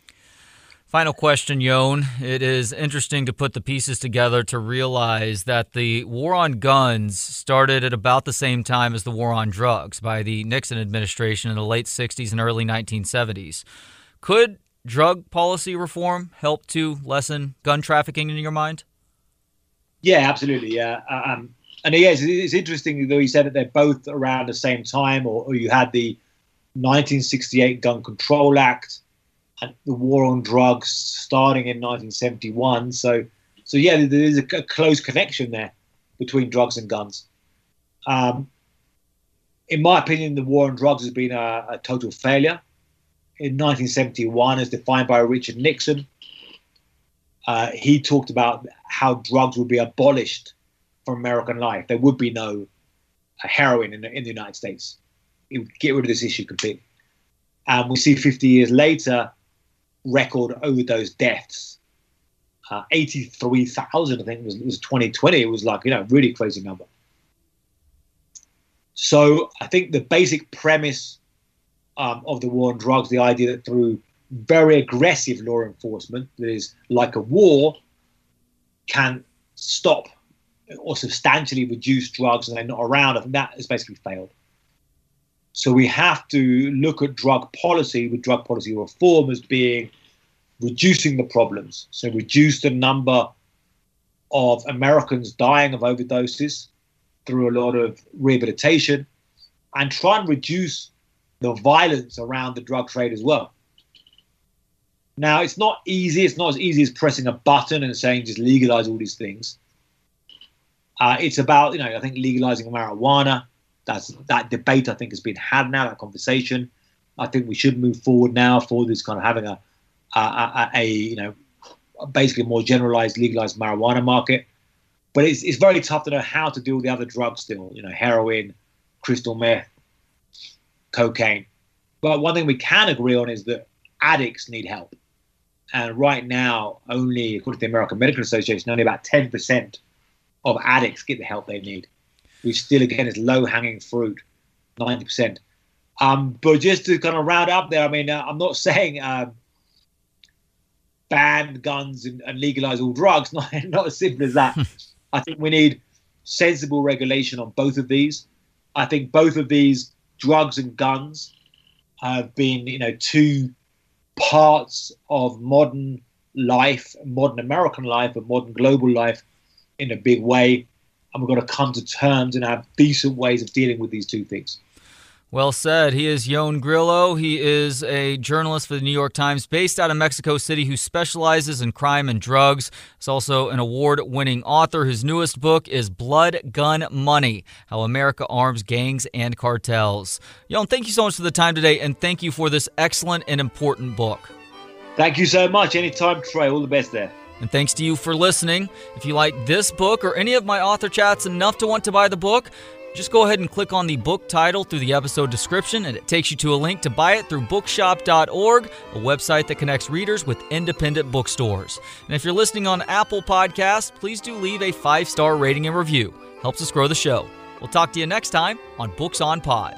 Final question, Ioan. It is interesting to put the pieces together to realize that the war on guns started at about the same time as the war on drugs by the Nixon administration in the late 60s and early 1970s. Could drug policy reform help to lessen gun trafficking in your mind? Yeah, absolutely. Yeah. Uh, um, and yes, it's interesting though you said that they're both around the same time, or, or you had the 1968 Gun Control Act and the war on drugs starting in 1971. So, so yeah, there is a, a close connection there between drugs and guns. Um, in my opinion, the war on drugs has been a, a total failure. In 1971, as defined by Richard Nixon, uh, he talked about how drugs would be abolished from American life. There would be no heroin in the, in the United States. It would get rid of this issue completely. And we see 50 years later, record overdose deaths. Uh, 83,000, I think, was, was 2020. It was like, you know, really crazy number. So I think the basic premise um, of the war on drugs, the idea that through very aggressive law enforcement, that is like a war, can stop or substantially reduce drugs and they're not around, I think that has basically failed. So we have to look at drug policy with drug policy reform as being reducing the problems. So reduce the number of Americans dying of overdoses through a lot of rehabilitation and try and reduce the violence around the drug trade as well. Now, it's not easy. It's not as easy as pressing a button and saying just legalize all these things. Uh, it's about, you know, I think legalizing marijuana. That's that debate. I think has been had now. That conversation. I think we should move forward now for this kind of having a, a, a, a you know, basically more generalized legalized marijuana market. But it's it's very tough to know how to deal with the other drugs still. You know, heroin, crystal meth, cocaine. But one thing we can agree on is that addicts need help. And right now, only according to the American Medical Association, only about 10% of addicts get the help they need, which still again is low hanging fruit, ninety percent. Um, but just to kind of round up there, I mean, uh, I'm not saying um, ban guns and, and, legalize all drugs. Not not as simple as that. I think we need sensible regulation on both of these. I think both of these drugs and guns have been, you know, two parts of modern life, modern American life, and modern global life in a big way. And we've got to come to terms and have decent ways of dealing with these two things. Well said. He is Ioan Grillo. He is a journalist for the New York Times based out of Mexico City who specializes in crime and drugs. He's also an award winning author. His newest book is Blood, Gun, Money How America Arms Gangs and Cartels. Yon, thank you so much for the time today and thank you for this excellent and important book. Thank you so much. Anytime, Trey. All the best there. And thanks to you for listening. If you like this book or any of my author chats enough to want to buy the book, just go ahead and click on the book title through the episode description, and it takes you to a link to buy it through bookshop.org, a website that connects readers with independent bookstores. And if you're listening on Apple Podcasts, please do leave a five star rating and review. Helps us grow the show. We'll talk to you next time on Books on Pod.